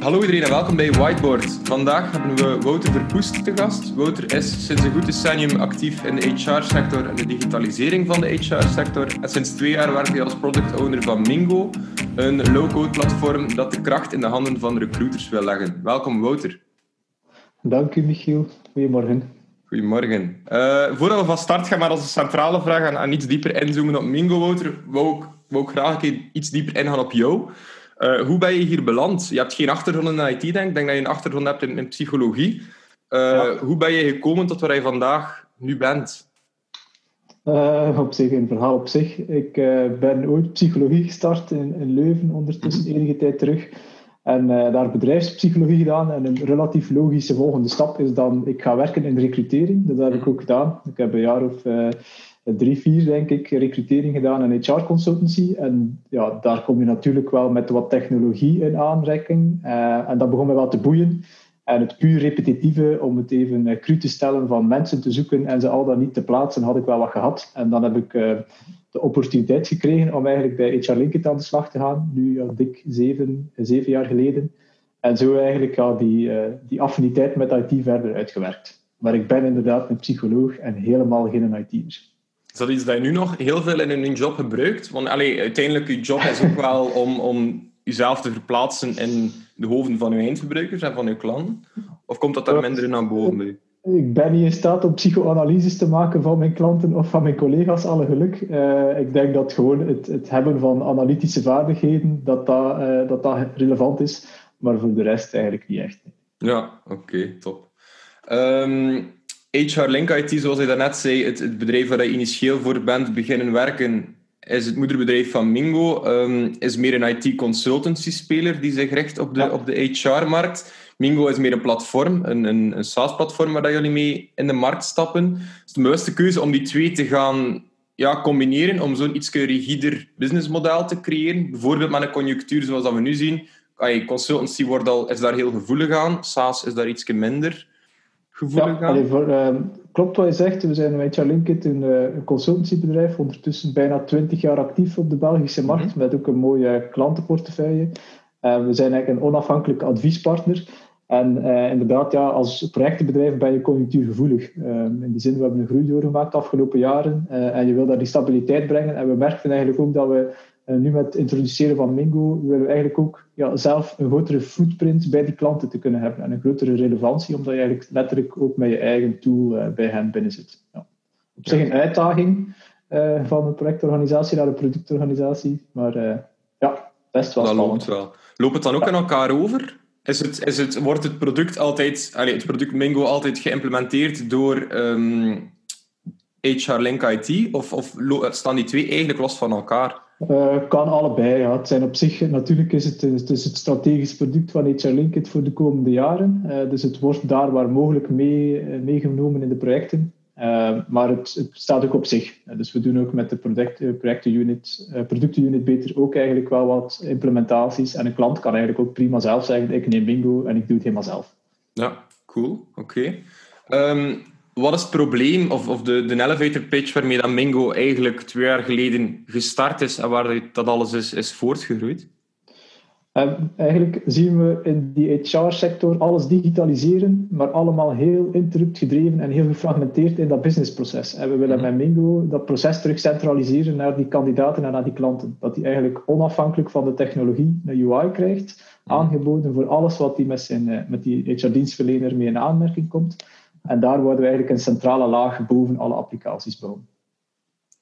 Hallo iedereen en welkom bij Whiteboard. Vandaag hebben we Wouter Verpoest te gast. Wouter is sinds een goed decennium actief in de HR-sector en de digitalisering van de HR-sector. En sinds twee jaar werkt hij als product owner van Mingo, een low-code platform dat de kracht in de handen van recruiters wil leggen. Welkom Wouter. Dank u Michiel. Goedemorgen. Goedemorgen. Uh, voordat we van start gaan met onze centrale vraag en, iets dieper inzoomen op Mingo, Wouter, wou ik, wou ik graag iets dieper ingaan op jou. Uh, hoe ben je hier beland? Je hebt geen achtergrond in IT, denk ik. Ik denk dat je een achtergrond hebt in, in psychologie. Uh, Hoe ben je gekomen tot waar je vandaag nu bent? Uh, op zich, een verhaal op zich. Ik ben ooit psychologie gestart in, in Leuven, ondertussen mhm. enige tijd terug. En daar bedrijfspsychologie gedaan. En een relatief logische volgende stap is dan, ik ga werken in recrutering. Dat heb ik mhm. ook gedaan. Ik heb een jaar of drie, vier, denk ik, recrutering gedaan en HR-consultancy. En ja, daar kom je natuurlijk wel met wat technologie in aanreiking. Uh, en dat begon me wel te boeien. En het puur repetitieve, om het even uh, cru te stellen, van mensen te zoeken en ze al dan niet te plaatsen, had ik wel wat gehad. En dan heb ik uh, de opportuniteit gekregen om eigenlijk bij HR Linkit aan de slag te gaan. Nu ja, dik zeven, zeven jaar geleden. En zo eigenlijk ja, die, die affiniteit met IT verder uitgewerkt. Maar ik ben inderdaad een psycholoog en helemaal geen IT'er. Is dat iets dat je nu nog heel veel in een job gebruikt? Want allee, uiteindelijk, je job is ook wel om, om jezelf te verplaatsen in de hoofden van je eindgebruikers en van je klanten? Of komt dat daar minder naar boven bij? Ik ben niet in staat om psychoanalyses te maken van mijn klanten of van mijn collega's, alle geluk. Uh, ik denk dat gewoon het, het, hebben van analytische vaardigheden, dat dat, uh, dat dat relevant is. Maar voor de rest eigenlijk niet echt. Ja, oké, top. Um, HR Link IT, zoals je daarnet zei, het, het, bedrijf waar je initieel voor bent beginnen werken, is het moederbedrijf van Mingo. Um, is meer een IT-consultancy-speler die zich richt op de, op de HR-markt. Mingo is meer een platform, een, een, een SaaS-platform waar jullie mee in de markt stappen. Dus de bewuste keuze om die twee te gaan ja, combineren, om zo'n iets rigider businessmodel te creëren. Bijvoorbeeld met een conjunctuur zoals dat we nu zien. Consultancy wordt al, is daar heel gevoelig aan, SaaS is daar iets minder ja, voor, uh, klopt wat je zegt. We zijn met HR Linkit een, een consultancybedrijf, ondertussen bijna 20 jaar actief op de Belgische markt, mhm. met ook een mooie klantenportefeuille. Uh, we zijn eigenlijk een onafhankelijke adviespartner. En uh, inderdaad, ja, als projectenbedrijf ben je conjunctuurgevoelig. Ehm, in die zin, we hebben een groei doorgemaakt de afgelopen jaren en je wil daar die stabiliteit brengen. En we merken eigenlijk ook dat we en nu met het introduceren van Mingo willen we eigenlijk ook ja, zelf een grotere footprint bij die klanten te kunnen hebben en een grotere relevantie, omdat je eigenlijk letterlijk ook met je eigen tool uh, bij hen binnen zit. Ja. Op zich een uitdaging uh, van een projectorganisatie naar een productorganisatie, maar uh, ja, best wel Dat loopt wel. Loopt het dan ook ja. aan elkaar over? Is het, is het, wordt het product altijd, allez, het product Mingo altijd geïmplementeerd door um, ehm, HR Link IT, of, of staan die twee eigenlijk los van elkaar? Uh, kan allebei. Ja. Het zijn op zich, natuurlijk is het, het, is het strategisch product van HR Linkit voor de komende jaren. Uh, dus het wordt daar waar mogelijk mee, uh, meegenomen in de projecten. maar het, staat ook op zich. dus we doen ook met de product, projectenunit, productenunit beter ook eigenlijk wel wat implementaties. En een klant kan eigenlijk ook prima zelf zeggen, ik neem bingo en ik doe het helemaal zelf. Ja, cool. Oké. Um, wat is het probleem of, of de, de elevator pitch waarmee dat Mingo eigenlijk twee jaar geleden gestart is en waar dat alles is, is voortgegroeid? En eigenlijk zien we in die HR-sector alles digitaliseren, maar allemaal heel interrupt gedreven en heel gefragmenteerd in dat businessproces. En we willen mm -hmm. met Mingo dat proces terug centraliseren naar die kandidaten en naar die klanten. Dat die eigenlijk onafhankelijk van de technologie een UI krijgt, mhm. aangeboden voor alles wat die met, zijn, eh, met die HR-dienstverlener mee in aanmerking komt. En daar worden we eigenlijk een centrale laag boven alle applicaties bouwen.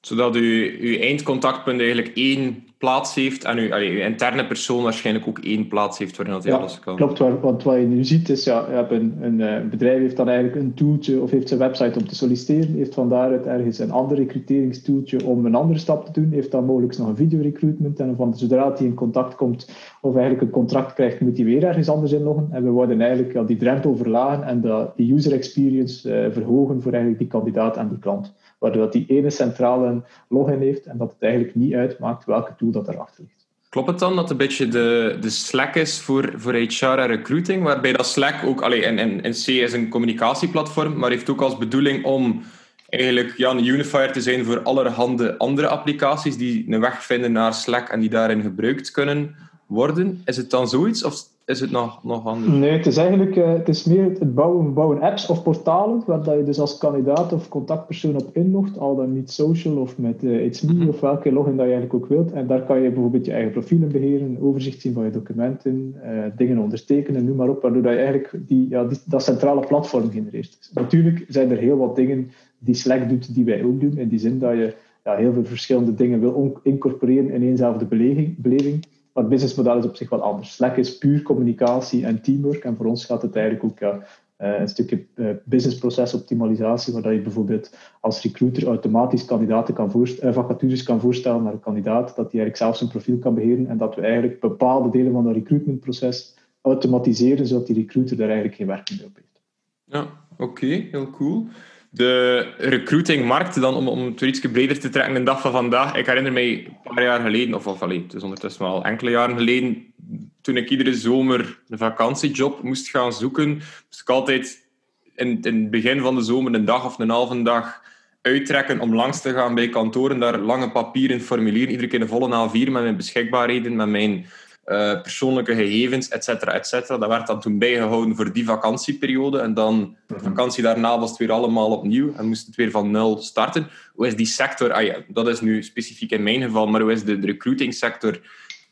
Zodat u, uw eindcontactpunt eigenlijk één plaats heeft en uw, allee, uw interne persoon waarschijnlijk ook één plaats heeft waarin dat ja, alles kan. Klopt, want wat je nu ziet is, ja, je hebt een, een, eh, bedrijf heeft dan eigenlijk een toeltje of heeft zijn website om te solliciteren, heeft van daaruit ergens een ander recruteringstoeltje om een andere stap te doen, heeft dan mogelijk nog een videorecruitment en van zodra hij in contact komt of eigenlijk een contract krijgt, moet hij weer ergens anders inloggen. En we worden eigenlijk ja, die drempel verlagen en de, de user experience uh, verhogen voor eigenlijk die kandidaat en die klant waardoor dat die ene centrale login heeft en dat het eigenlijk niet uitmaakt welke tool dat erachter ligt. Klopt het dan dat een beetje de, de Slack is voor, voor HR en recruiting, waarbij dat Slack ook, allee, en, en, en C is een communicatieplatform, maar heeft ook als bedoeling om eigenlijk ja, een unifier te zijn voor allerhande andere applicaties die een weg vinden naar Slack en die daarin gebruikt kunnen worden. Is het dan zoiets of is het nog, nog anders? Nee, het is eigenlijk uh, het is meer het bouwen, bouwen apps of portalen waar dat je dus als kandidaat of contactpersoon op inlogt, al dan niet social of met uh, It's Me of welke login dat je eigenlijk ook wilt. En daar kan je bijvoorbeeld je eigen profielen beheren, overzicht zien van je documenten, uh, dingen ondertekenen, noem maar op, waardoor dat je eigenlijk die, ja, die, dat centrale platform genereert. Natuurlijk zijn er heel wat dingen die Slack doet, die wij ook doen, in die zin dat je ja, heel veel verschillende dingen wil incorporeren in éénzelfde beleving. beleving. Het businessmodel is op zich wat anders. Slack is puur communicatie en teamwork. En voor ons gaat het eigenlijk ook ja, uh, een stukje uh, businessprocesoptimalisatie, waar je bijvoorbeeld als recruiter automatisch kandidaten kan uh, vacatures kan voorstellen naar een kandidaat, dat hij eigenlijk zelf zijn profiel kan beheren en dat we eigenlijk bepaalde delen van dat recruitmentproces automatiseren, zodat die recruiter daar eigenlijk geen werking meer op heeft. Ja, oké, heel cool de recruitingmarkt, dan om, om het iets breder te trekken, de dag van vandaag. Ik herinner mij een paar jaar geleden, of, of allee, ondertussen al enkele jaren geleden, toen ik iedere zomer een vakantiejob moest gaan zoeken, moest ik altijd in, in het begin van de zomer een dag of een halve dag uittrekken om langs te gaan bij kantoren, daar lange papieren formulieren, iedere keer een volle A4 met mijn beschikbaarheden, met mijn uh, persoonlijke gegevens, et cetera, et cetera. Dat werd dan toen bijgehouden voor die vakantieperiode. En dan de mhm. vakantie daarna was het weer allemaal opnieuw en moest het weer van nul starten. Hoe is die sector, ah ja, dat is nu specifiek in mijn geval, maar hoe is de, de recruitingsector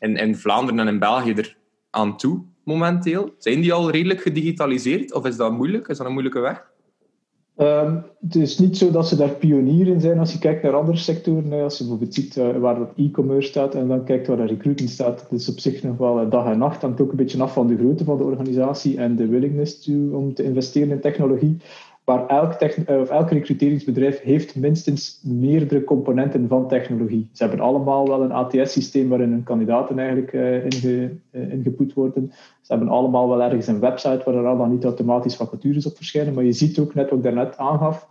in, in Vlaanderen en in België er aan toe momenteel? Zijn die al redelijk gedigitaliseerd of is dat moeilijk? Is dat een moeilijke weg? Um, het is niet zo dat ze daar pionier in zijn als je kijkt naar andere sectoren. Als je bijvoorbeeld ziet uh, waar dat e-commerce staat en dan kijkt waar dat recruiting staat, dat is op zich nog wel dag en nacht. hangt ook een beetje af van de grootte van de organisatie en de willingness om te investeren in technologie. Maar elk, eh, of elk recruteringsbedrijf heeft minstens meerdere componenten van technologie. Ze hebben allemaal wel een ATS-systeem waarin hun kandidaten eigenlijk uh, inge, ingepoet worden. Ze hebben allemaal wel ergens een website waar er al dan niet automatisch vacatures op verschijnen. Maar je ziet ook, net wat ik daarnet aangaf,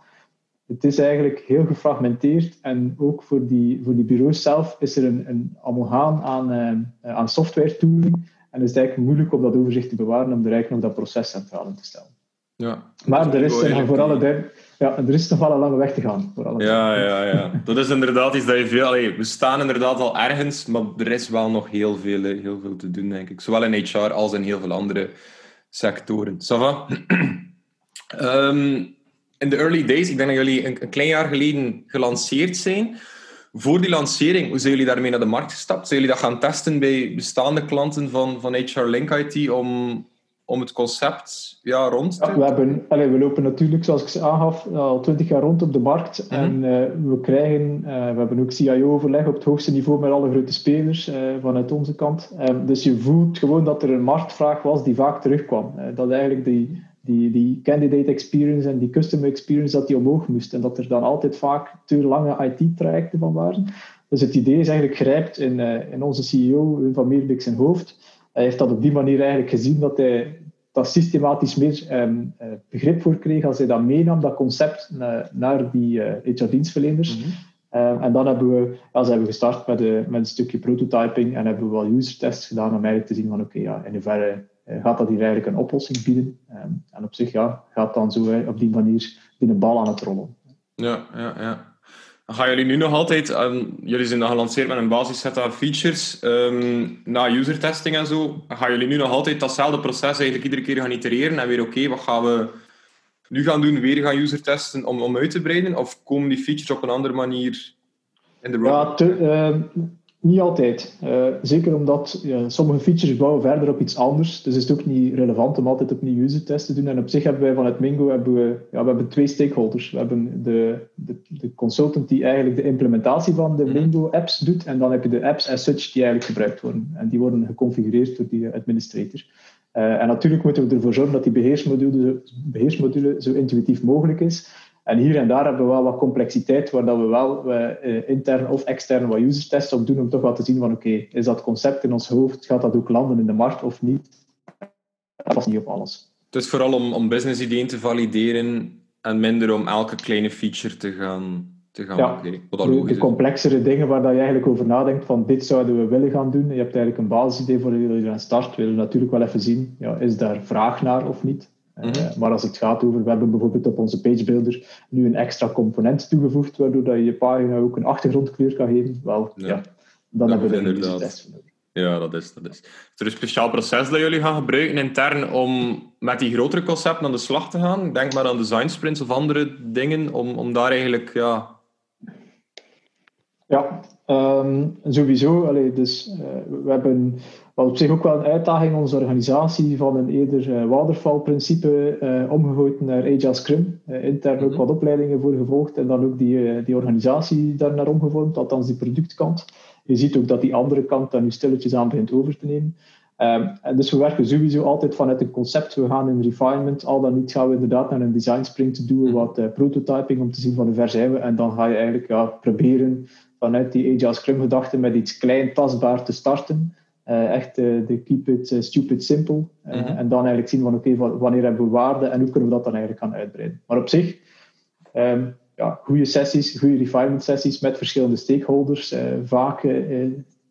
het is eigenlijk heel gefragmenteerd. En ook voor die, voor die bureaus zelf is er een, een aan, aan software tooling. En het is eigenlijk moeilijk om dat overzicht te bewaren, om er eigenlijk nog dat proces centraal in te stellen. Ja. Maar er is, uh, voor alle ja, er is nog wel een lange weg te gaan. Voor alle ja, ja, ja. Dat is inderdaad iets dat je veel... Allee, we staan inderdaad al ergens, maar er is wel nog heel veel, heel veel te doen, denk ik. Zowel in HR als in heel veel andere sectoren. Sava? um, in de early days, ik denk dat jullie een, een, klein jaar geleden gelanceerd zijn. Voor die lancering, hoe zijn jullie daarmee naar de markt gestapt? Zijn jullie dat gaan testen bij bestaande klanten van, van HR Link IT om om het concept ja, rond te ja, we, hebben, we lopen natuurlijk, zoals ik ze aangaf, al twintig jaar rond op de markt. Mhm. En uh, we krijgen, uh, we hebben ook CIO-overleg op het hoogste niveau met alle grote spelers uh, vanuit onze kant. Um, dus je voelt gewoon dat er een marktvraag was die vaak terugkwam. dat eigenlijk die, die, die candidate experience en die customer experience, dat die omhoog moest. En dat er dan altijd vaak te lange IT-trajecten van waren. Dus het idee is eigenlijk grijpt in, in onze CEO, van Meerbik zijn hoofd. Hij heeft dat op die manier eigenlijk gezien dat hij dat systematisch meer um, begrip voor kreeg als hij dat meenam, dat concept, naar, naar die uh, eh, HR-dienstverleners. Mm -hmm. en dan hebben we, ja, zijn we gestart met, de, met een stukje prototyping en hebben we wel user-tests gedaan om eigenlijk te zien van oké, okay, ja, in hoeverre gaat dat hier eigenlijk een oplossing bieden. Um, en op zich ja, gaat dan zo op die manier binnen bal aan het rollen. Ja, ja, ja. Gaan jullie nu nog altijd, um, jullie zijn dan gelanceerd met een basisset aan features, um, na user testing en zo, gaan jullie nu nog altijd datzelfde proces eigenlijk iedere keer gaan itereren en weer oké, wat gaan we nu gaan doen, weer gaan user testen om, om uit te breiden? Of komen die features op een andere manier in de roadmap? Ja, te, uh, niet altijd. Uh, zeker omdat sommige features bouwen verder op iets anders. Dus is het ook niet relevant om altijd opnieuw user tests te doen. En op zich hebben wij vanuit Mingo hebben we, ja, we hebben twee stakeholders. We hebben de, de, de consultant die eigenlijk de implementatie van de mhm. Mingo-apps doet. En dan heb je de apps as such die eigenlijk gebruikt worden. En die worden geconfigureerd door die administrator. Uh, en natuurlijk moeten we ervoor zorgen dat die beheersmodule, beheersmodule zo intuïtief mogelijk is. En hier en daar hebben we wel wat complexiteit, waar dat we wel uh, intern of extern wat user tests op doen, om toch wel te zien van oké, is dat concept in ons hoofd, gaat dat ook landen in de markt of niet? Dat was niet op alles. Het is vooral om, om business ideeën te valideren en minder om elke kleine feature te gaan, te gaan ja, de, de complexere dingen waar dat je eigenlijk over nadenkt van dit zouden we willen gaan doen. Je hebt eigenlijk een basisidee voor je aan start. We willen natuurlijk wel even zien, ja, is daar vraag naar of niet? Mhm. Eh, maar als het gaat over, we hebben bijvoorbeeld op onze pagebuilder nu een extra component toegevoegd, waardoor dat je je pagina ook een achtergrondkleur kan geven. Wel, ja, dan hebben we er een test nodig. Ja, dat is, dat is. Is er een speciaal proces dat jullie gaan gebruiken intern om met die grotere concepten aan de slag te gaan? Denk maar aan design sprints of andere dingen, om, om daar eigenlijk, ja... Ja, um, sowieso. Allee, dus, uh, we hebben wat op zich ook wel een uitdaging in onze organisatie van een eerder uh, watervalprincipe uh, omgegooid naar Agile Scrum. Intern ook mhm. wat opleidingen voor gevolgd en dan ook die, die organisatie daar naar omgevormd, althans die productkant. Je ziet ook dat die andere kant daar nu stilletjes aan begint over te nemen. Um, en dus we werken sowieso altijd vanuit een concept. We gaan in refinement, al dan niet gaan we inderdaad naar een design sprint te doen, mhm. wat prototyping om te zien van hoe ver zijn we. En dan ga je eigenlijk ja, proberen vanuit die Agile Scrum gedachte met iets klein tastbaar te starten. Uh, echt de, de keep it stupid simple. -hmm. En dan eigenlijk zien van oké, okay, wanneer hebben we waarde en hoe kunnen we dat dan eigenlijk gaan uitbreiden. Maar op zich, um, ja, goede sessies, goede refinement sessies met verschillende stakeholders. vaak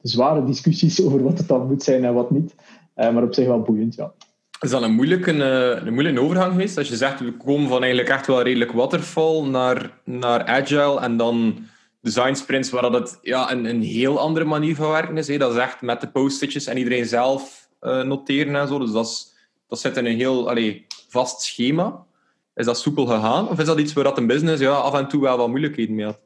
zware discussies over wat het dan moet zijn en wat niet. maar op zich wel boeiend, ja. Is dat een moeilijke, een moeilijke overgang geweest? Als je zegt, we komen van eigenlijk echt wel redelijk waterfall naar, naar agile en dan design sprints waar dat het ja, een, een heel andere manier van werken is. Dat is echt met de post-itjes en iedereen zelf uh, noteren en zo. Dus dat, is, dat zit in een heel allee, vast schema. Is dat soepel gegaan? Of is dat iets waar dat een business ja, af en toe wel wat moeilijkheden mee had?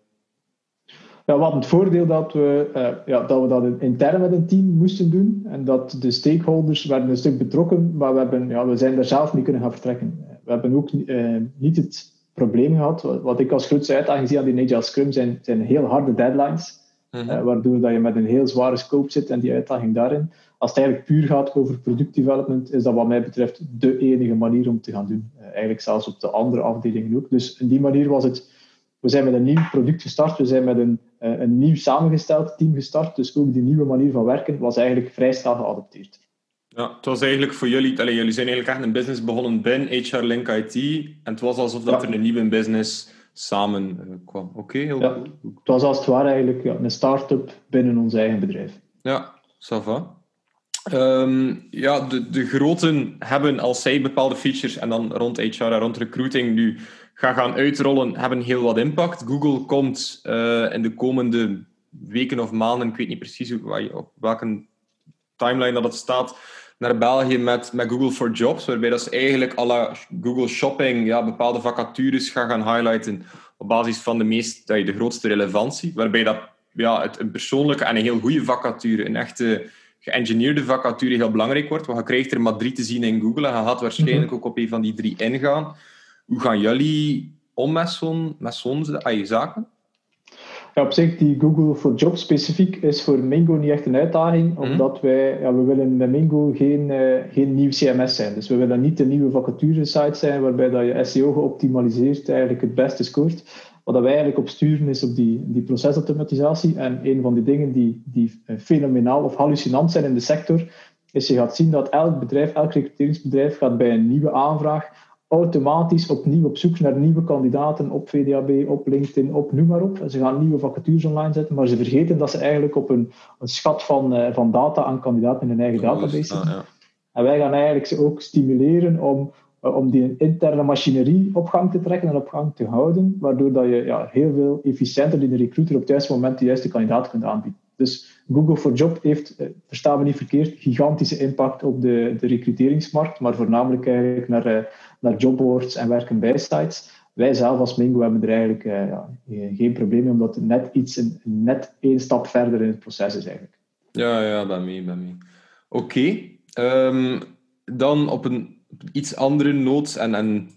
Ja, we hadden het voordeel dat we, uh, ja, dat we dat intern met een team moesten doen. En dat de stakeholders werden een stuk betrokken. Maar we, hebben, ja, we zijn daar zelf niet kunnen gaan vertrekken. We hebben ook uh, niet het probleem gehad. Wat ik als grootste uitdaging zie aan die Agile Scrum zijn, zijn heel harde deadlines. -hmm. uh, waardoor dat je met een heel zware scope zit en die uitdaging daarin. Als het eigenlijk puur gaat over productdevelopment, is dat wat mij betreft de enige manier om te gaan doen. Eigenlijk zelfs op de andere afdelingen ook. Dus in die manier was het, we zijn met een nieuw product gestart, we zijn met een, een nieuw samengesteld team gestart. Dus ook die nieuwe manier van werken was eigenlijk vrij snel geadopteerd. Ja, het was eigenlijk voor jullie, allez, jullie zijn eigenlijk echt een business begonnen binnen HR Link IT. En het was alsof dat er een nieuwe business samen uh, kwam. Oké, heel ja, goed. Het was als het ware eigenlijk ja, een start-up binnen ons eigen bedrijf. Ja, ça va. Um, ja, de, de groten hebben als zij bepaalde features en dan rond HR en rond recruiting nu gaan gaan uitrollen, hebben heel wat impact. Google komt uh, in de komende weken of maanden, ik weet niet precies op welke timeline dat het staat, naar België met, met Google for Jobs, waarbij dat ze eigenlijk alle Google Shopping ja, bepaalde vacatures gaan, gaan highlighten op basis van de, meest, de grootste relevantie, waarbij dat, ja, het, een persoonlijke en een heel goede vacature, een echte geëngineerde vacature heel belangrijk wordt. Want je krijgt er maar drie te zien in Google en je gaat waarschijnlijk mhm. ook op een van die drie ingaan. Hoe gaan jullie om met zo'n zo zaken? Ja, op zich, die Google for Jobs specifiek is voor Mingo niet echt een uitdaging, mhm. omdat wij, ja, we willen met Mingo geen, uh, geen nieuw CMS zijn. Dus we willen niet een nieuwe vacature-site zijn waarbij dat je SEO geoptimaliseerd eigenlijk het beste scoort. Wat wij eigenlijk op sturen is op die, die procesautomatisatie. En een van die dingen die, die eh, fenomenaal of hallucinant zijn in de sector, is je gaat zien dat elk bedrijf, elk recruteringsbedrijf gaat bij een nieuwe aanvraag automatisch opnieuw op zoek naar nieuwe kandidaten op VDAB, op LinkedIn, op noem maar op. Ze gaan nieuwe vacatures online zetten, maar ze vergeten dat ze eigenlijk op een, een schat van, uh, van data aan kandidaten in hun eigen database zitten. ja. En wij gaan eigenlijk ze ook stimuleren om, uh, om die interne machinerie op gang te trekken en op gang te houden, waardoor dat je ja, heel veel efficiënter in de recruiter op het juiste moment de juiste kandidaat kunt aanbieden. Dus Google for Job heeft, uh, verstaan we niet verkeerd, gigantische impact op de, de recruteringsmarkt, maar voornamelijk eigenlijk naar naar jobboards en werken bij sites. Wij zelf als Mingo hebben er eigenlijk uh, ja, geen probleem mee, omdat het net iets net één stap verder in het proces is eigenlijk. Ja, ja, bij mij, bij mij. Oké, um, dan op een iets andere noot en, en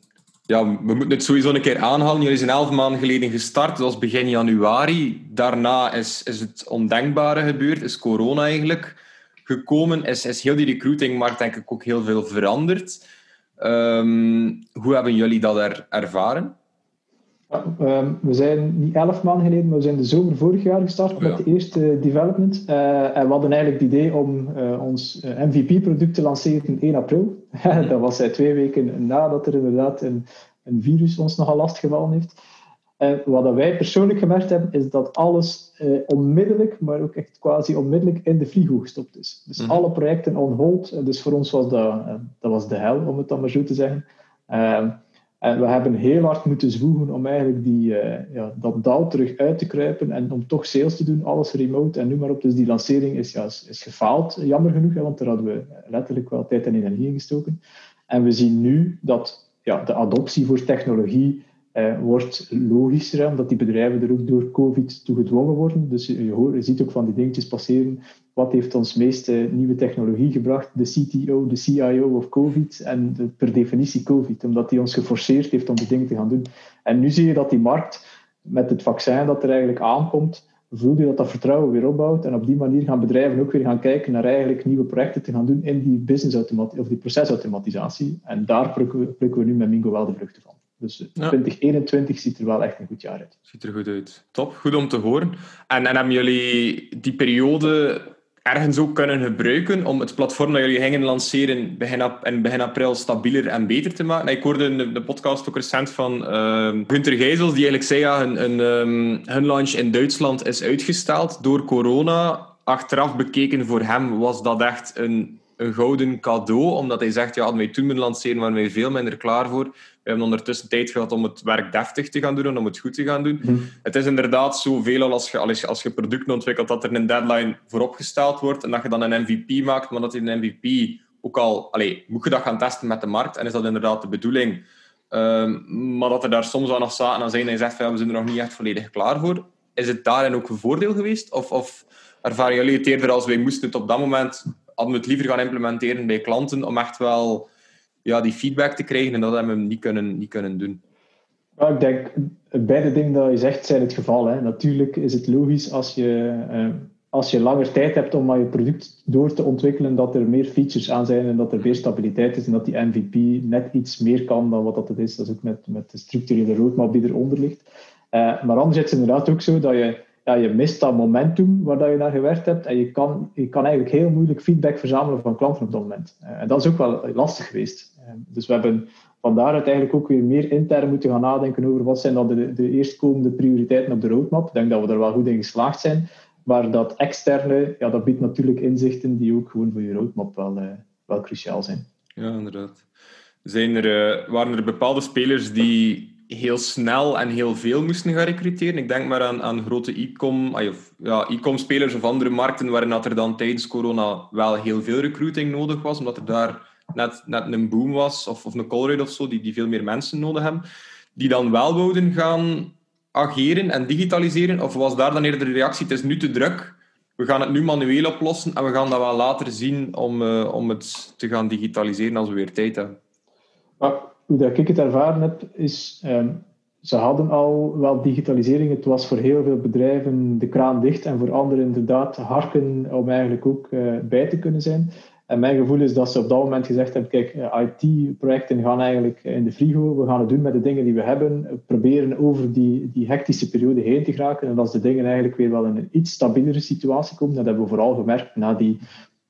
ja, we moeten het sowieso een keer aanhalen. Jullie zijn elf maanden geleden gestart, dat was begin januari. Daarna is, is het ondenkbare gebeurd, is corona eigenlijk gekomen. Is, is heel die recruitingmarkt denk ik ook heel veel veranderd. Um, hoe hebben jullie dat er, ervaren? Um, we zijn niet elf maanden geleden, maar we zijn de zomer vorig jaar gestart oh, met de eerste development. Uh, en we hadden eigenlijk het idee om uh, ons eh, MVP-product te lanceren in 1 april. dat was uh, twee weken nadat er inderdaad een, een virus ons nogal lastgevallen heeft. En wat wij persoonlijk gemerkt hebben, is dat alles eh, onmiddellijk, maar ook echt quasi onmiddellijk in de frigo gestopt is. Dus mhm. alle projecten on hold. Dus voor ons was dat, uh, dat was de hel, om het dan maar zo te zeggen. Uh, En we hebben heel hard moeten zwoegen om eigenlijk die, uh, ja, dat dal terug uit te kruipen en om toch sales te doen, alles remote en nu maar op. Dus die lancering is, ja, is, gefaald, jammer genoeg, hè, want daar hadden we letterlijk wel tijd en energie in gestoken. En we zien nu dat ja, de adoptie voor technologie uh, wordt logischer, omdat die bedrijven er ook door COVID toe gedwongen worden. Dus je, hoort, je ziet ook van die dingetjes passeren. Wat heeft ons meeste nieuwe technologie gebracht? De CTO, de CIO of COVID en per definitie COVID, omdat die ons geforceerd heeft om die dingen te gaan doen. En nu zie je dat die markt met het vaccin dat er eigenlijk aankomt, voel je dat dat vertrouwen weer opbouwt. En op die manier gaan bedrijven ook weer gaan kijken naar eigenlijk nieuwe projecten te gaan doen in die business of die procesautomatisatie. En daar plukken we, nu met Mingo wel de vruchten van. Dus 2021 ziet er wel echt een goed jaar uit. Ziet er goed uit. Top, goed om te horen. En, en hebben jullie die periode ergens ook kunnen gebruiken om het platform dat jullie gingen lanceren begin, in begin april stabieler en beter te maken? Ik hoorde in de, podcast ook recent van uh, Gunther Gijzels, die eigenlijk zei ja, hun, hun, um, hun launch in Duitsland is uitgesteld door corona. Achteraf bekeken voor hem was dat echt een een gouden cadeau, omdat hij zegt, ja, hadden wij toen moeten lanceren, waren wij veel minder klaar voor. We hebben ondertussen tijd gehad om het werk deftig te gaan doen en om het goed te gaan doen. Mhm. Het is inderdaad zoveel als je, als, je, als je producten ontwikkelt, dat er een deadline vooropgesteld wordt en dat je dan een MVP maakt, maar dat die een MVP ook al... Allez, moet je dat gaan testen met de markt en is dat inderdaad de bedoeling? Um, maar dat er daar soms wel nog zaten en zijn en je zegt, ja, we zijn er nog niet echt volledig klaar voor. Is het daarin ook een voordeel geweest? Of, of ervaren jullie het eerder als wij moesten het op dat moment hadden we het liever gaan implementeren bij klanten om echt wel ja, die feedback te krijgen en dat hebben we niet kunnen, niet kunnen doen. Ik denk, beide dingen dat je zegt zijn het geval. Hè. Natuurlijk is het logisch als je, uh, als je langer tijd hebt om aan je product door te ontwikkelen, dat er meer features aan zijn en dat er meer stabiliteit is en dat die MVP net iets meer kan dan wat dat het is. Dat is ook met, met de structurele roadmap die eronder ligt. Uh, maar anderzijds is het inderdaad ook zo dat je ja, je mist dat momentum waar dat je naar gewerkt hebt en je kan, je kan eigenlijk heel moeilijk feedback verzamelen van klanten op dat moment. Eh, en dat is ook wel lastig geweest. Eh, dus we hebben van daaruit eigenlijk ook weer meer intern moeten gaan nadenken over wat zijn dan de, de eerstkomende prioriteiten op de roadmap. Ik denk dat we er wel goed in geslaagd zijn. Maar dat externe, ja, dat biedt natuurlijk inzichten die ook gewoon voor je roadmap wel, uh, wel cruciaal zijn. Ja, inderdaad. Zijn er, waren er bepaalde spelers die heel snel en heel veel moesten gaan recruteren. Ik denk maar aan, aan grote e-com ja, e spelers of andere markten waarin dat er dan tijdens corona wel heel veel recruiting nodig was, omdat er daar net, net een boom was, of, of een Colruyt of zo, die, die veel meer mensen nodig hebben, die dan wel wouden gaan ageren en digitaliseren? Of was daar dan eerder de reactie, het is nu te druk, we gaan het nu manueel oplossen en we gaan dat wel later zien om, uh, om het te gaan digitaliseren als we weer tijd hebben? hoe dat ik het ervaren heb, is um, ze hadden al wel digitalisering. Het was voor heel veel bedrijven de kraan dicht en voor anderen inderdaad harken om eigenlijk ook uh, bij te kunnen zijn. En mijn gevoel is dat ze op dat moment gezegd hebben, kijk, uh, IT-projecten gaan eigenlijk in de frigo. We gaan het doen met de dingen die we hebben. proberen over die, die hectische periode heen te geraken. En als de dingen eigenlijk weer wel in een iets stabielere situatie komen, dat hebben we vooral gemerkt na die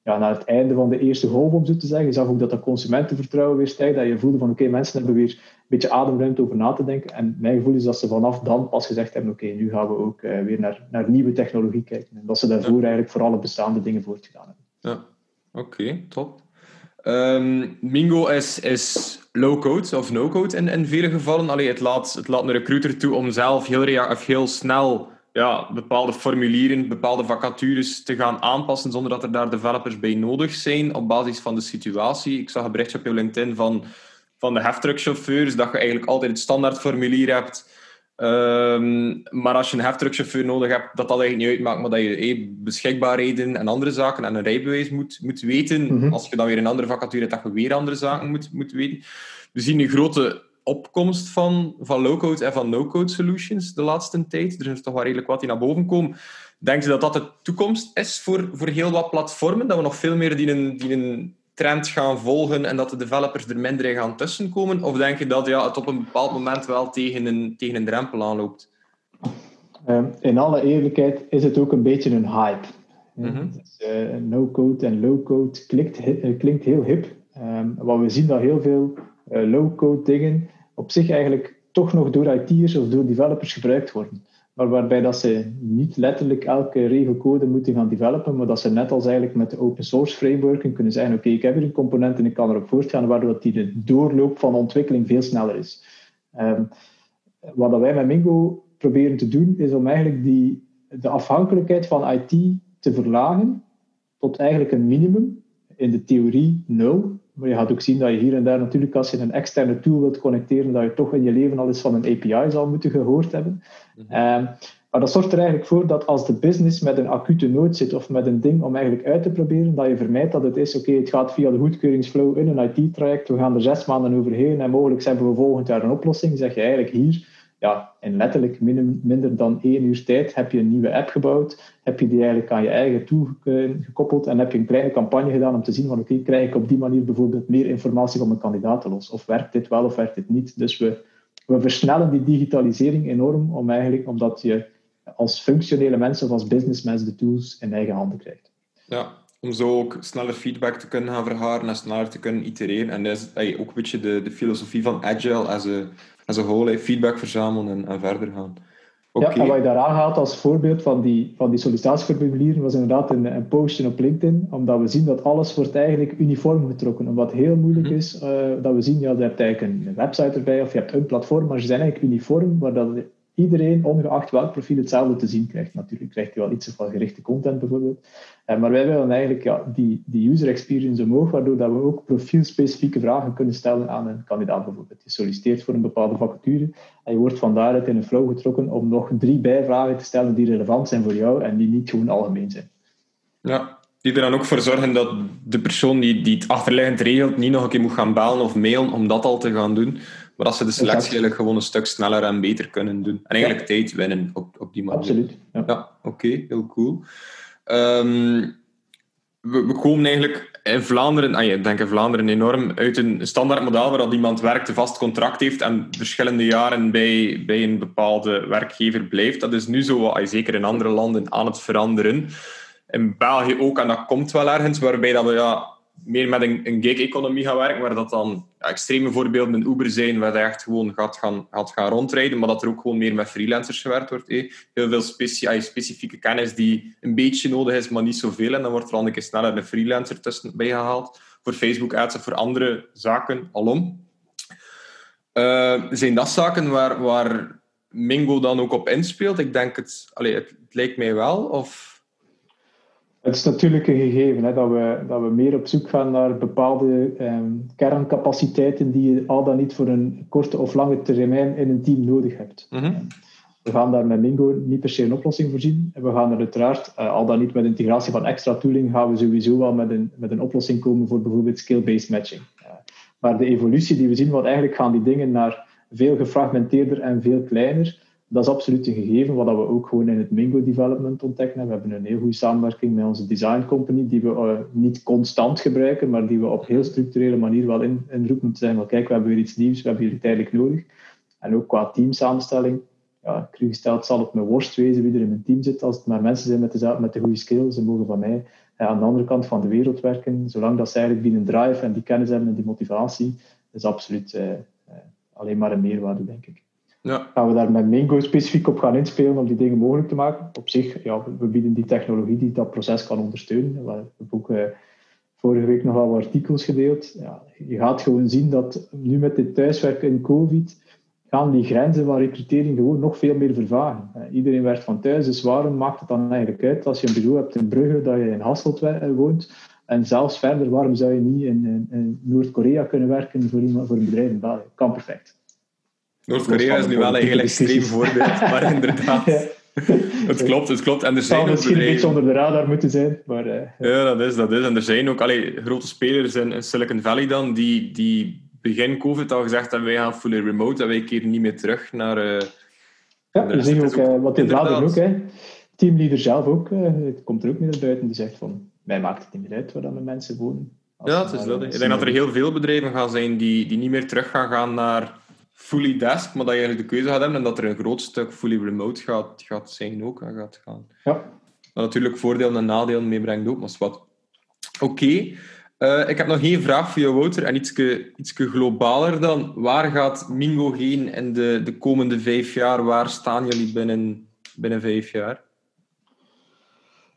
ja, na het einde van de eerste golf, om zo te zeggen, je zag ook dat dat consumentenvertrouwen weer stijgt, dat je voelde van oké, mensen hebben weer een beetje ademruimte over na te denken. En mijn gevoel is dat ze vanaf dan pas gezegd hebben, oké, nu gaan we ook uh, weer naar, naar nieuwe technologie kijken. En dat ze daarvoor eigenlijk voor alle bestaande dingen voortgedaan hebben. Ja, oké, top. Um, Mingo is, is low-code of no-code in, in vele gevallen. Allee, het, laat, het laat een recruiter toe om zelf heel, heel snel ja, bepaalde formulieren, bepaalde vacatures te gaan aanpassen zonder dat er daar developers bij nodig zijn op basis van de situatie. Ik zag een berichtje op je LinkedIn van, van de heftruckchauffeurs dat je eigenlijk altijd het standaardformulier hebt. Um, maar als je een heftruckchauffeur nodig hebt, dat dat eigenlijk niet uitmaakt, maar dat je eh, beschikbaarheden en andere zaken en een rijbewijs moet, moet weten. Mhm. Als je dan weer een andere vacature hebt, dat je weer andere zaken moet, moet weten. We zien een grote opkomst van, van low-code en van no-code solutions de laatste tijd. Er is toch wel redelijk wat die naar boven komen. Denk je dat dat de toekomst is voor, voor heel wat platformen? Dat we nog veel meer die een, die een trend gaan volgen en dat de developers er minder in gaan tussenkomen? Of denk je dat ja, het op een bepaald moment wel tegen een, tegen een drempel aanloopt? Um, in alle eerlijkheid is het ook een beetje een hype. Mm no-code en low-code klinkt, eh, klinkt heel hip. Um, wat we zien dat heel veel uh, low-code dingen op zich eigenlijk toch nog door IT'ers of door developers gebruikt worden. Maar waarbij dat ze niet letterlijk elke regelcode moeten gaan developen, maar dat ze net als eigenlijk met de open source frameworken kunnen zeggen, oké, ik heb hier een component en ik kan erop voortgaan, waardoor die de doorloop van ontwikkeling veel sneller is. Ehm, wat wij met Mingo proberen te doen, is om eigenlijk die, de afhankelijkheid van IT te verlagen tot eigenlijk een minimum. In de theorie nul. Maar je gaat ook zien dat je hier en daar natuurlijk, als je een externe tool wilt connecteren, dat je toch in je leven al eens van een API zal moeten gehoord hebben. Mhm. Ehm, maar dat zorgt er eigenlijk voor dat als de business met een acute nood zit of met een ding om eigenlijk uit te proberen, dat je vermijdt dat het is, oké, het gaat via de goedkeuringsflow in een IT-traject, we gaan er zes maanden overheen en mogelijk hebben we volgend jaar een oplossing. Zeg je eigenlijk hier, ja, in letterlijk minder dan één uur tijd heb je een nieuwe app gebouwd, heb je die eigenlijk aan je eigen tool gekoppeld en heb je een kleine campagne gedaan om te zien van oké, krijg ik op die manier bijvoorbeeld meer informatie van mijn kandidaten los? Of werkt dit wel of werkt dit niet? Dus we, we versnellen die digitalisering enorm om eigenlijk, omdat je als functionele mensen of als businessmensen de tools in eigen handen krijgt. Ja, om zo ook sneller feedback te kunnen gaan vergaren en sneller te kunnen itereren. En dat is ook een beetje de, de filosofie van Agile als een, als een whole, feedback verzamelen en, en verder gaan. Ja, en wat je daar aanhaalt als voorbeeld van die, van die sollicitatieformulieren was inderdaad een, een postje op LinkedIn, omdat we zien dat alles wordt eigenlijk uniform getrokken. En wat heel moeilijk mhm. is, uh, dat we zien, ja, je hebt eigenlijk een website erbij of je hebt een platform, maar ze zijn eigenlijk uniform, waar dat iedereen, ongeacht welk profiel, hetzelfde te zien krijgt. Natuurlijk krijgt hij wel iets van gerichte content bijvoorbeeld. Eh, maar wij willen eigenlijk ja, die, die user experience omhoog, waardoor dat we ook profielspecifieke vragen kunnen stellen aan een kandidaat bijvoorbeeld. Je solliciteert voor een bepaalde vacature en je wordt van daaruit in een flow getrokken om nog drie bijvragen te stellen die relevant zijn voor jou en die niet gewoon algemeen zijn. Ja, die er dan ook voor zorgen dat de persoon die, die het achterliggend regelt niet nog een keer moet gaan bellen of mailen om dat al te gaan doen. Maar dat ze de selectie eigenlijk gewoon een stuk sneller en beter kunnen doen. En eigenlijk tijd winnen op, op die manier. Absoluut. Ja, oké, heel cool. Um, we, we, komen eigenlijk in Vlaanderen, ah, ik denk in Vlaanderen enorm, uit een standaard model waar dat iemand werkt, een vast contract heeft en verschillende jaren bij, bij een bepaalde werkgever blijft. Dat is nu zo, ah, zeker in andere landen, aan het veranderen. In België ook, en dat komt wel ergens, waarbij dat we ja, meer met een, gig-economie gaan werken, waar dat dan extreme voorbeelden in Uber zijn, waar je echt gewoon gaat gaan, gaat gaan rondrijden, maar dat er ook gewoon meer met freelancers gewerkt wordt. Heel veel specifieke kennis die een beetje nodig is, maar niet zoveel. En dan wordt er al een keer sneller een freelancer tussen bijgehaald. Voor Facebook ads of voor andere zaken alom. Uh, zijn dat zaken waar, waar Mingo dan ook op inspeelt? Ik denk het, allee, het, het lijkt mij wel. Of het is natuurlijk een gegeven hè, dat, we, dat we meer op zoek gaan naar bepaalde ehm, kerncapaciteiten die je al dan niet voor een korte of lange termijn in een team nodig hebt. Mhm. We gaan daar met Mingo niet per se een oplossing voorzien. En we gaan er uiteraard, uh, al dan niet met integratie van extra tooling, gaan we sowieso wel met een, met een oplossing komen voor bijvoorbeeld skill-based matching. Uh, maar de evolutie die we zien, want eigenlijk gaan die dingen naar veel gefragmenteerder en veel kleiner dat is absoluut een gegeven, wat we ook gewoon in het Mingo Development ontdekken. We hebben een heel goede samenwerking met onze design company, die we uh, niet constant gebruiken, maar die we op heel structurele manier wel in, in roep moeten zijn. Van kijk, we hebben weer iets nieuws, we hebben jullie tijdelijk nodig. En ook qua teamsamenstelling, ja, cru gesteld zal het me worst wezen wie er in mijn team zit, als het maar mensen zijn met de, met de goede skills. Ze mogen van mij uh, aan de andere kant van de wereld werken, zolang dat ze eigenlijk die drive en die kennis hebben en die motivatie, is absoluut uh, alleen maar een meerwaarde, denk ik. Ja. Gaan we daar met Mingo specifiek op gaan inspelen om die dingen mogelijk te maken? Op zich, ja, we bieden die technologie die dat proces kan ondersteunen. We hebben ook uh, vorige week nog al artikels gedeeld. Ja, je gaat gewoon zien dat nu met dit thuiswerken in COVID gaan die grenzen van recrutering gewoon nog veel meer vervagen. Uh, iedereen werkt van thuis, dus waarom maakt het dan eigenlijk uit als je een bureau hebt in Brugge, dat je in Hasselt eh, woont? En zelfs verder, waarom zou je niet in, in, in Noord-Korea kunnen werken voor, iemand, voor een bedrijf in België? Kan perfect. Noord-Korea is nu wel een heel extreem voorbeeld, maar inderdaad. Het klopt, het klopt. En er zijn misschien een beetje onder de radar moeten zijn. Maar, uh, ja, dat is, dat is. En er zijn ook allee, grote spelers in, Silicon Valley dan, die, die begin COVID al gezegd hebben, wij gaan fully remote en wij keren niet meer terug naar... Uh, ja, we zien ook, uh, wat in Vlaanderen ook. Hè. Teamleader zelf ook, het komt er ook meer naar buiten, die zegt van, mij maakt het niet meer uit waar dan de mensen wonen. Ja, het is dat. Ik denk dat er heel veel bedrijven gaan zijn die, die niet meer terug gaan gaan naar fully desk, maar dat je eigenlijk de keuze gaat hebben en dat er een groot stuk fully remote gaat, gaat zijn ook. Gaat gaan. Ja. Dat natuurlijk voordelen en nadelen meebrengt ook, maar wat. Oké. Eh, ik heb nog één vraag voor jou, Wouter, en iets globaler dan. Waar gaat Mingo heen in de, de komende vijf jaar? Waar staan jullie binnen, binnen vijf jaar?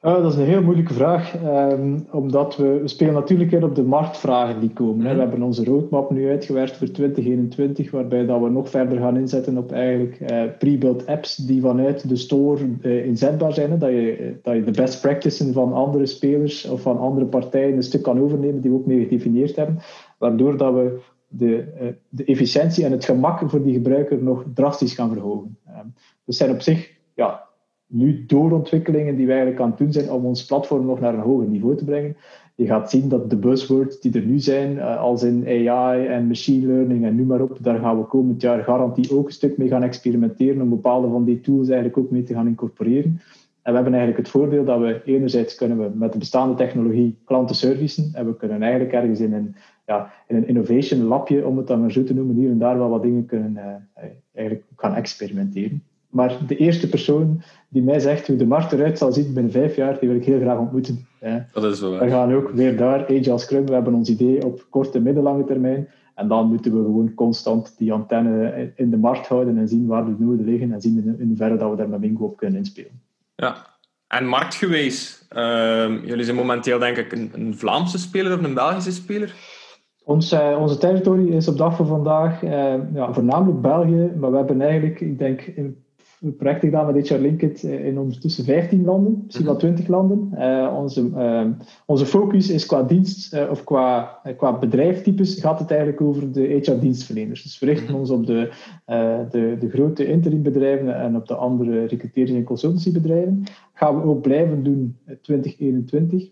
Uh, dat is een heel moeilijke vraag, um, omdat we, we spelen natuurlijk in op de marktvragen die komen. Hè. We hebben onze roadmap nu uitgewerkt voor 2021, waarbij dat we nog verder gaan inzetten op eigenlijk uh, pre-built apps die vanuit de store uh, inzetbaar zijn. Hè. Dat, je, dat je de best practices van andere spelers of van andere partijen een stuk kan overnemen die we ook mee gedefinieerd hebben, waardoor dat we de, de efficiëntie en het gemak voor die gebruiker nog drastisch gaan verhogen. Um, dus zijn op zich ja, nu doorontwikkelingen die wij eigenlijk aan het doen zijn om ons platform nog naar een hoger niveau te brengen. Je gaat zien dat de buzzwords die er nu zijn, eh, als in AI en machine learning en noem maar op, daar gaan we komend jaar garantie ook een stuk mee gaan experimenteren om bepaalde van die tools eigenlijk ook mee te gaan incorporeren. En we hebben eigenlijk het voordeel dat we enerzijds kunnen we met de bestaande technologie klanten servicen en we kunnen eigenlijk ergens in een, ja, in een innovation labje, om het dan maar zo te noemen, hier en daar wel wat dingen kunnen uh, eigenlijk gaan experimenteren. Maar de eerste persoon die mij zegt hoe de markt eruit zal zien binnen vijf jaar, die wil ik heel graag ontmoeten. Dat is wel. We gaan ook weer daar, Agile Scrum, we hebben ons idee op korte, middellange termijn. En dan moeten we gewoon constant die antenne in de markt houden en zien waar de noden liggen en zien in hoeverre dat we daar met Mingo op kunnen inspelen. Ja, en marktgeweest, uh, jullie zijn momenteel denk ik een, een, Vlaamse speler of een Belgische speler? Ons, uh, onze territorie is op dag van vandaag uh, ja, voornamelijk België, maar we hebben eigenlijk, ik denk, projecten gedaan met HR Linked eh, in ondertussen 15 landen, misschien wel 20 mhm. landen. Uh, onze, uh, onze focus is qua dienst uh, of qua, qua bedrijftypes gaat het eigenlijk over de HR-dienstverleners. Dus we richten mhm. ons op de, de, de grote interimbedrijven en op de andere recruterings- en consultancybedrijven. Gaan we ook blijven doen 2021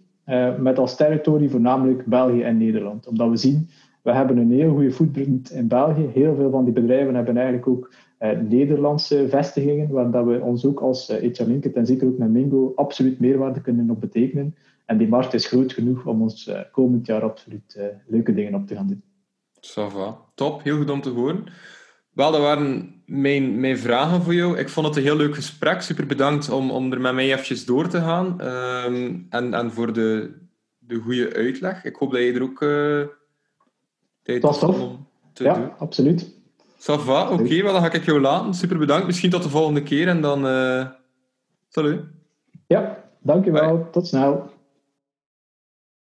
met als territorie voornamelijk België en Nederland. Omdat we zien, we hebben een heel goede footprint in België. Heel veel van die bedrijven hebben eigenlijk ook Nederlandse vestigingen, waar dat we ons ook als uh, en zeker ook met Mingo absoluut meerwaarde kunnen op betekenen. En die markt is groot genoeg om ons uh, komend jaar absoluut leuke dingen op te gaan doen. Sava. Top, heel goed om te horen. Wel, dat waren mijn, mijn vragen voor jou. Ik vond het een heel leuk gesprek. Super bedankt om, om er met mij eventjes door te gaan. Ehm, en, en voor de, de goede uitleg. Ik hoop dat je er ook tijd hebt om te ja, doen. absoluut. Ça va, oké, okay, dan ga ik jou laten. Super bedankt. Misschien tot de volgende keer en dan... Uh... Salut. Ja, dankjewel. Bye. Tot snel.